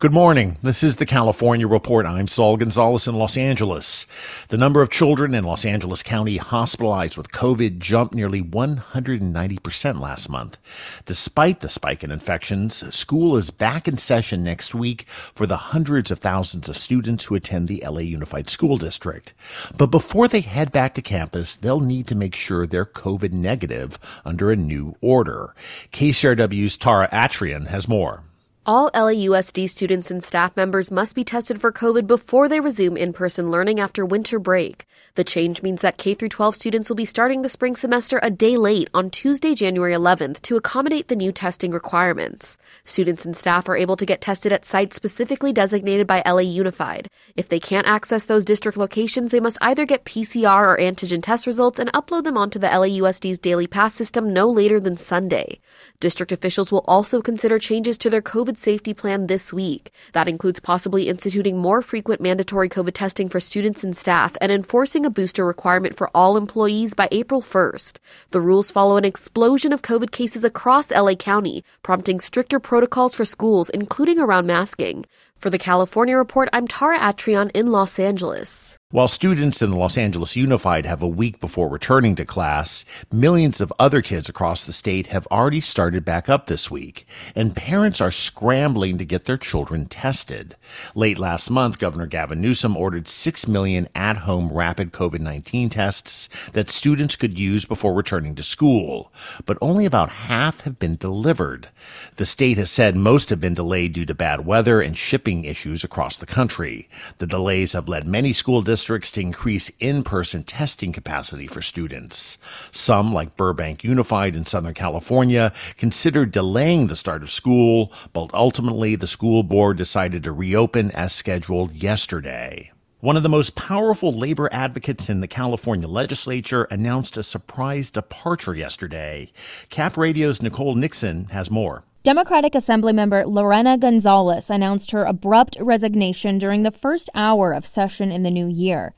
Good morning. This is the California Report. I'm Saul Gonzalez in Los Angeles. The number of children in Los Angeles County hospitalized with COVID jumped nearly 190% last month. Despite the spike in infections, school is back in session next week for the hundreds of thousands of students who attend the LA Unified School District. But before they head back to campus, they'll need to make sure they're COVID negative under a new order. KCRW's Tara Atrian has more. All LAUSD students and staff members must be tested for COVID before they resume in-person learning after winter break. The change means that K 12 students will be starting the spring semester a day late on Tuesday, January 11th to accommodate the new testing requirements. Students and staff are able to get tested at sites specifically designated by LA Unified. If they can't access those district locations, they must either get PCR or antigen test results and upload them onto the LAUSD's daily pass system no later than Sunday. District officials will also consider changes to their COVID safety plan this week. That includes possibly instituting more frequent mandatory COVID testing for students and staff and enforcing a booster requirement for all employees by April 1st. The rules follow an explosion of COVID cases across LA County, prompting stricter protocols for schools, including around masking. For the California Report, I'm Tara Atrion in Los Angeles. While students in the Los Angeles Unified have a week before returning to class, millions of other kids across the state have already started back up this week, and parents are scrambling to get their children tested. Late last month, Governor Gavin Newsom ordered 6 million at-home rapid COVID-19 tests that students could use before returning to school, but only about half have been delivered. The state has said most have been delayed due to bad weather and shipping issues across the country. The delays have led many school districts districts to increase in-person testing capacity for students. Some, like Burbank Unified in Southern California, considered delaying the start of school, but ultimately the school board decided to reopen as scheduled yesterday. One of the most powerful labor advocates in the California legislature announced a surprise departure yesterday. Cap Radio's Nicole Nixon has more. Democratic Assemblymember Lorena Gonzalez announced her abrupt resignation during the first hour of session in the new year.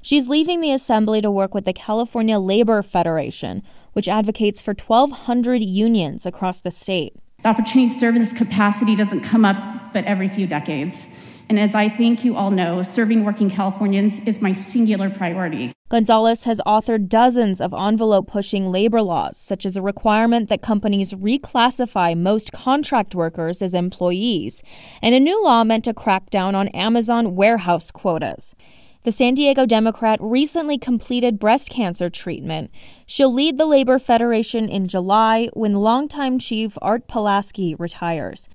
She's leaving the assembly to work with the California Labor Federation, which advocates for 1,200 unions across the state. The opportunity to serve in this capacity doesn't come up but every few decades. And as I think you all know, serving working Californians is my singular priority. Gonzalez has authored dozens of envelope pushing labor laws, such as a requirement that companies reclassify most contract workers as employees, and a new law meant to crack down on Amazon warehouse quotas. The San Diego Democrat recently completed breast cancer treatment. She'll lead the Labor Federation in July when longtime chief Art Pulaski retires.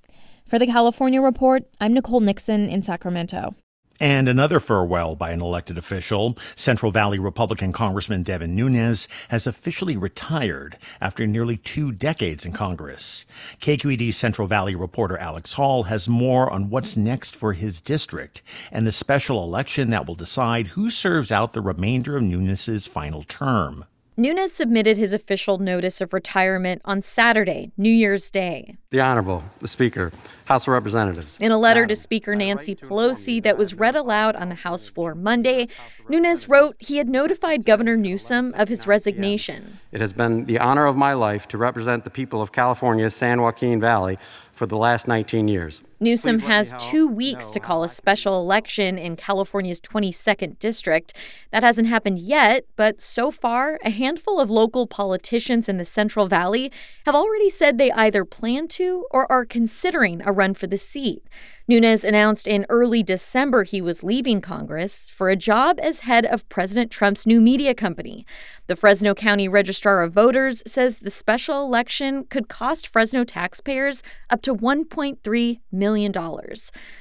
For the California Report, I'm Nicole Nixon in Sacramento. And another farewell by an elected official, Central Valley Republican Congressman Devin Nunes, has officially retired after nearly two decades in Congress. KQED Central Valley reporter Alex Hall has more on what's next for his district and the special election that will decide who serves out the remainder of Nunes's final term. Nunes submitted his official notice of retirement on Saturday, New Year's Day. The Honorable, the Speaker, House of Representatives. In a letter to Speaker Nancy Pelosi that was read aloud on the House floor Monday, Nunes wrote he had notified Governor Newsom of his resignation. It has been the honor of my life to represent the people of California's San Joaquin Valley for the last 19 years. Newsom has two weeks to call a special election in California's 22nd district. That hasn't happened yet, but so far, a handful of local politicians in the Central Valley have already said they either plan to or are considering a run for the seat. Nunes announced in early December he was leaving Congress for a job as head of President Trump's new media company. The Fresno County Registrar of Voters says the special election could cost Fresno taxpayers up to $1.3 million.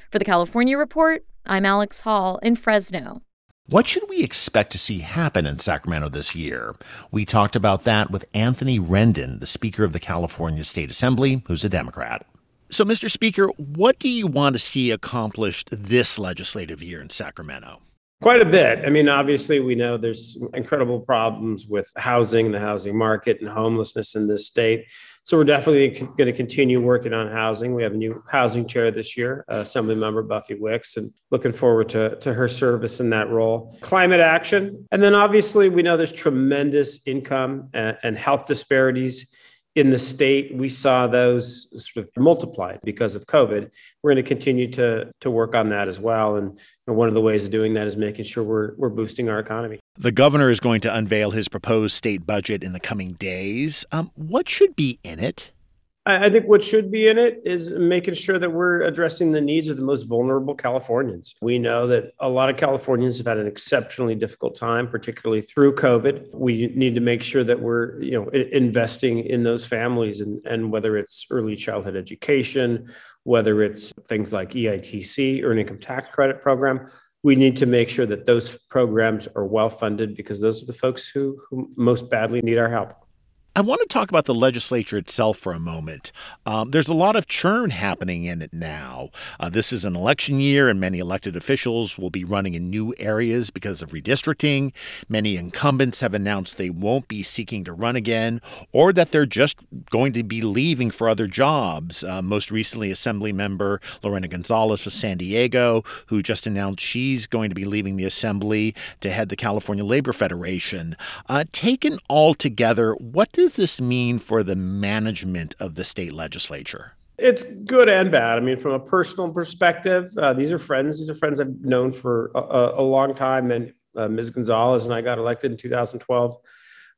For the California Report, I'm Alex Hall in Fresno. What should we expect to see happen in Sacramento this year? We talked about that with Anthony Rendon, the Speaker of the California State Assembly, who's a Democrat. So, Mr. Speaker, what do you want to see accomplished this legislative year in Sacramento? Quite a bit. I mean, obviously, we know there's incredible problems with housing, the housing market, and homelessness in this state. So we're definitely going to continue working on housing. We have a new housing chair this year, Assembly Member Buffy Wicks, and looking forward to, to her service in that role. Climate action. And then obviously, we know there's tremendous income and, and health disparities in the state, we saw those sort of multiplied because of COVID. We're going to continue to to work on that as well, and, and one of the ways of doing that is making sure we're we're boosting our economy. The governor is going to unveil his proposed state budget in the coming days. Um, what should be in it? I think what should be in it is making sure that we're addressing the needs of the most vulnerable Californians. We know that a lot of Californians have had an exceptionally difficult time, particularly through COVID. We need to make sure that we're, you know, investing in those families and, and whether it's early childhood education, whether it's things like EITC, Earned Income Tax Credit Program, we need to make sure that those programs are well funded because those are the folks who, who most badly need our help. I want to talk about the legislature itself for a moment. Um, there's a lot of churn happening in it now. Uh, this is an election year, and many elected officials will be running in new areas because of redistricting. Many incumbents have announced they won't be seeking to run again, or that they're just going to be leaving for other jobs. Uh, most recently, Assembly member Lorena Gonzalez of San Diego, who just announced she's going to be leaving the Assembly to head the California Labor Federation. Uh, taken all together, what does this mean for the management of the state legislature? It's good and bad. I mean, from a personal perspective, uh, these are friends. These are friends I've known for a, a long time. And uh, Ms. Gonzalez and I got elected in 2012.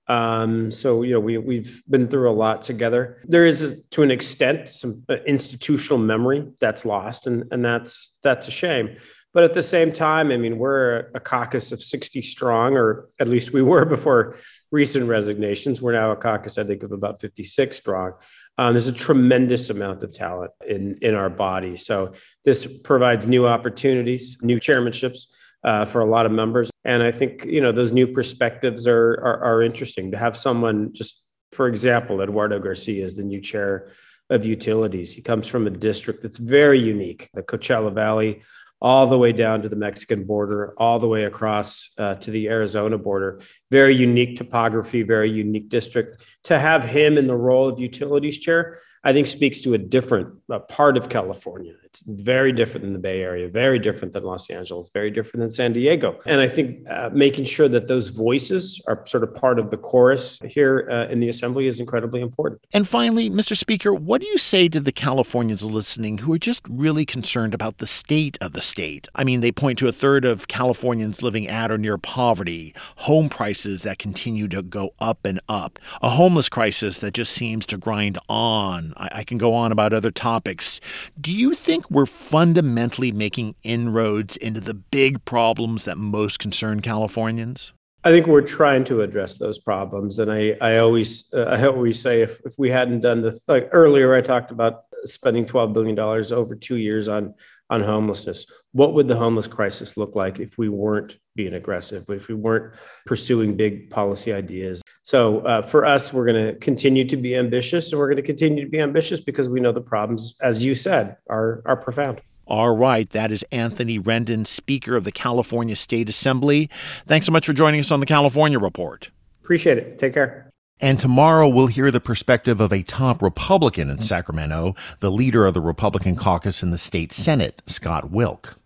Um, so you know we we've been through a lot together. There is, to an extent, some uh, institutional memory that's lost, and and that's that's a shame. But at the same time, I mean, we're a caucus of 60 strong, or at least we were before recent resignations. We're now a caucus, I think, of about 56 strong. Um, there's a tremendous amount of talent in, in our body. So this provides new opportunities, new chairmanships uh, for a lot of members. And I think, you know, those new perspectives are, are, are interesting to have someone just, for example, Eduardo Garcia is the new chair of utilities. He comes from a district that's very unique, the Coachella Valley all the way down to the Mexican border, all the way across uh, to the Arizona border. Very unique topography, very unique district. To have him in the role of utilities chair, I think speaks to a different part of California. It's very different than the Bay Area, very different than Los Angeles, very different than San Diego. And I think uh, making sure that those voices are sort of part of the chorus here uh, in the Assembly is incredibly important. And finally, Mr. Speaker, what do you say to the Californians listening who are just really concerned about the state of the state? I mean, they point to a third of Californians living at or near poverty, home prices that continue to go up and up, a homeless crisis that just seems to grind on I, I can go on about other topics. Do you think we're fundamentally making inroads into the big problems that most concern Californians? I think we're trying to address those problems, and I, I always, uh, I always say if, if we hadn't done the like earlier, I talked about spending twelve billion dollars over two years on on homelessness. What would the homeless crisis look like if we weren't being aggressive, if we weren't pursuing big policy ideas? So uh, for us, we're going to continue to be ambitious, and we're going to continue to be ambitious because we know the problems, as you said, are are profound. All right, that is Anthony Rendon, Speaker of the California State Assembly. Thanks so much for joining us on the California Report. Appreciate it. Take care. And tomorrow we'll hear the perspective of a top Republican in Sacramento, the leader of the Republican caucus in the state Senate, Scott Wilk.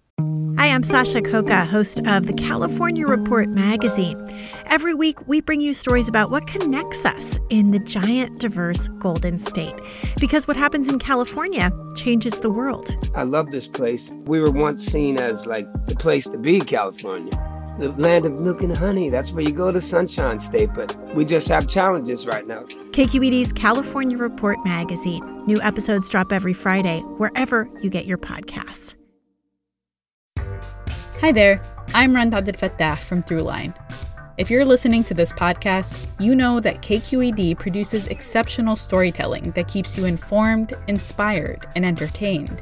Hi, I'm Sasha Khokha, host of the California Report magazine. Every week, we bring you stories about what connects us in the giant, diverse Golden State. Because what happens in California changes the world. I love this place. We were once seen as like the place to be, California. The land of milk and honey. That's where you go to Sunshine State, but we just have challenges right now. KQED's California Report magazine. New episodes drop every Friday, wherever you get your podcasts. Hi there, I'm Randa Fattah from Throughline. If you're listening to this podcast, you know that KQED produces exceptional storytelling that keeps you informed, inspired, and entertained.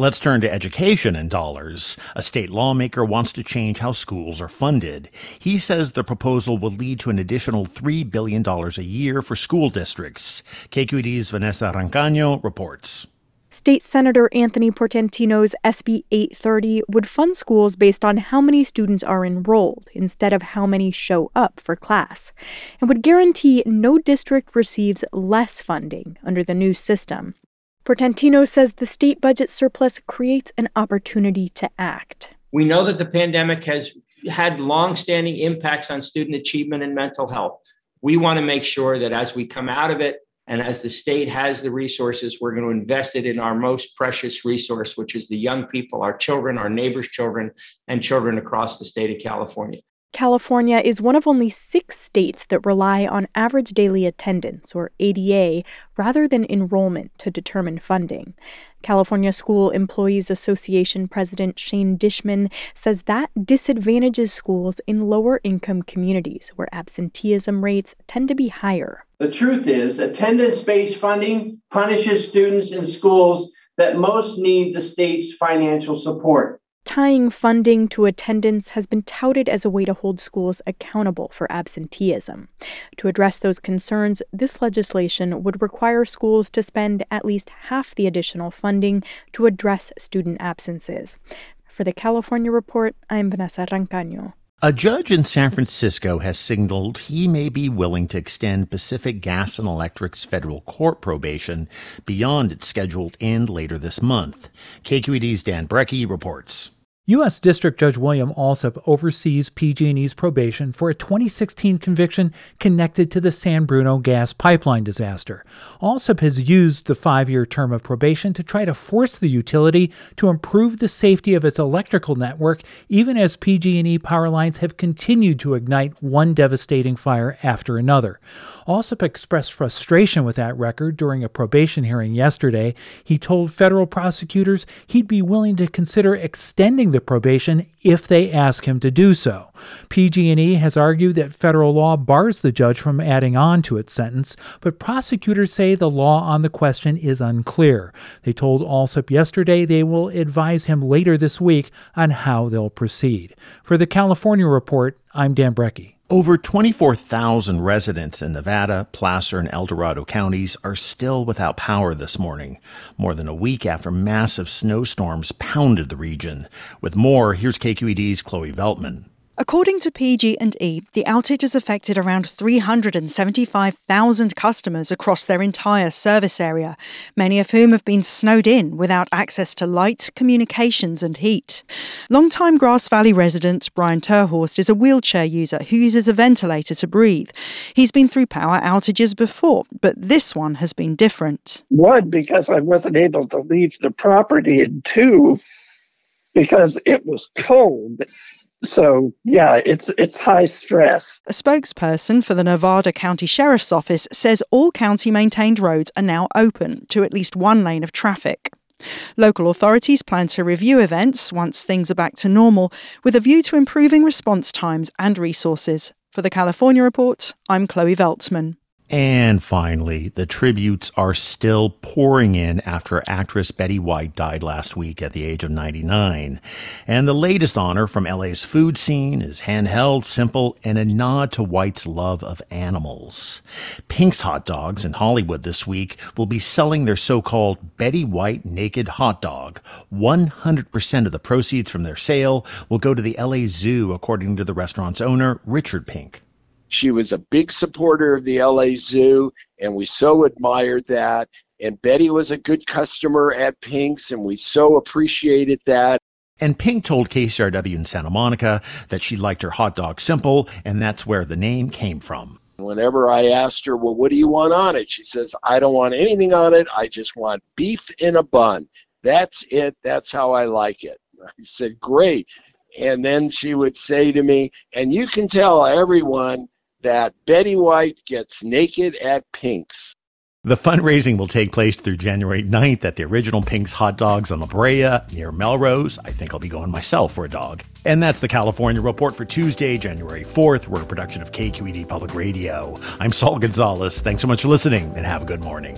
Let's turn to education in dollars. A state lawmaker wants to change how schools are funded. He says the proposal will lead to an additional $3 billion a year for school districts. KQED's Vanessa Rancaño reports. State Senator Anthony Portantino's SB 830 would fund schools based on how many students are enrolled instead of how many show up for class, and would guarantee no district receives less funding under the new system. Portantino says the state budget surplus creates an opportunity to act. We know that the pandemic has had long-standing impacts on student achievement and mental health. We want to make sure that as we come out of it and as the state has the resources, we're going to invest it in our most precious resource, which is the young people, our children, our neighbors' children, and children across the state of California. California is one of only six states that rely on average daily attendance, or ADA, rather than enrollment to determine funding. California School Employees Association President Shane Dishman says that disadvantages schools in lower income communities where absenteeism rates tend to be higher. The truth is, attendance based funding punishes students in schools that most need the state's financial support. Tying funding to attendance has been touted as a way to hold schools accountable for absenteeism. To address those concerns, this legislation would require schools to spend at least half the additional funding to address student absences. For the California Report, I'm Vanessa Rancaño. A judge in San Francisco has signaled he may be willing to extend Pacific Gas and Electric's federal court probation beyond its scheduled end later this month. KQED's Dan Brekke reports. U.S. District Judge William Alsup oversees PG&E's probation for a 2016 conviction connected to the San Bruno gas pipeline disaster. Alsup has used the five-year term of probation to try to force the utility to improve the safety of its electrical network, even as PG&E power lines have continued to ignite one devastating fire after another. Alsup expressed frustration with that record during a probation hearing yesterday. He told federal prosecutors he'd be willing to consider extending the the probation if they ask him to do so. PG&E has argued that federal law bars the judge from adding on to its sentence, but prosecutors say the law on the question is unclear. They told Alsup yesterday they will advise him later this week on how they'll proceed. For the California Report, I'm Dan Brekke. Over 24,000 residents in Nevada, Placer, and El Dorado counties are still without power this morning, more than a week after massive snowstorms pounded the region. With more, here's KQED's Chloe Veltman. According to PG&E, the outage has affected around 375,000 customers across their entire service area, many of whom have been snowed in without access to light, communications and heat. Longtime Grass Valley resident Brian Terhorst is a wheelchair user who uses a ventilator to breathe. He's been through power outages before, but this one has been different. One, because I wasn't able to leave the property, and two, because it was cold so yeah, it's it's high stress. A spokesperson for the Nevada County Sheriff's Office says all county maintained roads are now open to at least one lane of traffic. Local authorities plan to review events once things are back to normal with a view to improving response times and resources. For the California Report, I'm Chloe Veltman. And finally, the tributes are still pouring in after actress Betty White died last week at the age of 99. And the latest honor from LA's food scene is handheld, simple, and a nod to White's love of animals. Pink's Hot Dogs in Hollywood this week will be selling their so-called Betty White Naked Hot Dog. 100% of the proceeds from their sale will go to the LA Zoo, according to the restaurant's owner, Richard Pink. She was a big supporter of the LA Zoo, and we so admired that. And Betty was a good customer at Pink's, and we so appreciated that. And Pink told KCRW in Santa Monica that she liked her hot dog simple, and that's where the name came from. Whenever I asked her, Well, what do you want on it? She says, I don't want anything on it. I just want beef in a bun. That's it. That's how I like it. I said, Great. And then she would say to me, And you can tell everyone that Betty White gets naked at Pink's. The fundraising will take place through January 9th at the original Pink's Hot Dogs on La Brea near Melrose. I think I'll be going myself for a dog. And that's the California Report for Tuesday, January 4th. We're a production of KQED Public Radio. I'm Saul Gonzalez. Thanks so much for listening and have a good morning.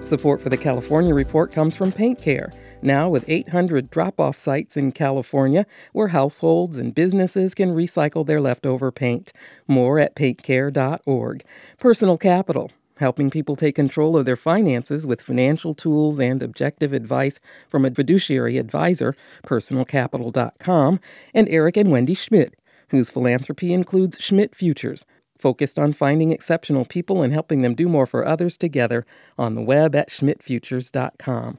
Support for the California Report comes from Paint Care now, with 800 drop off sites in California where households and businesses can recycle their leftover paint. More at paintcare.org. Personal Capital helping people take control of their finances with financial tools and objective advice from a fiduciary advisor, personalcapital.com, and Eric and Wendy Schmidt, whose philanthropy includes Schmidt Futures, focused on finding exceptional people and helping them do more for others together on the web at schmidtfutures.com.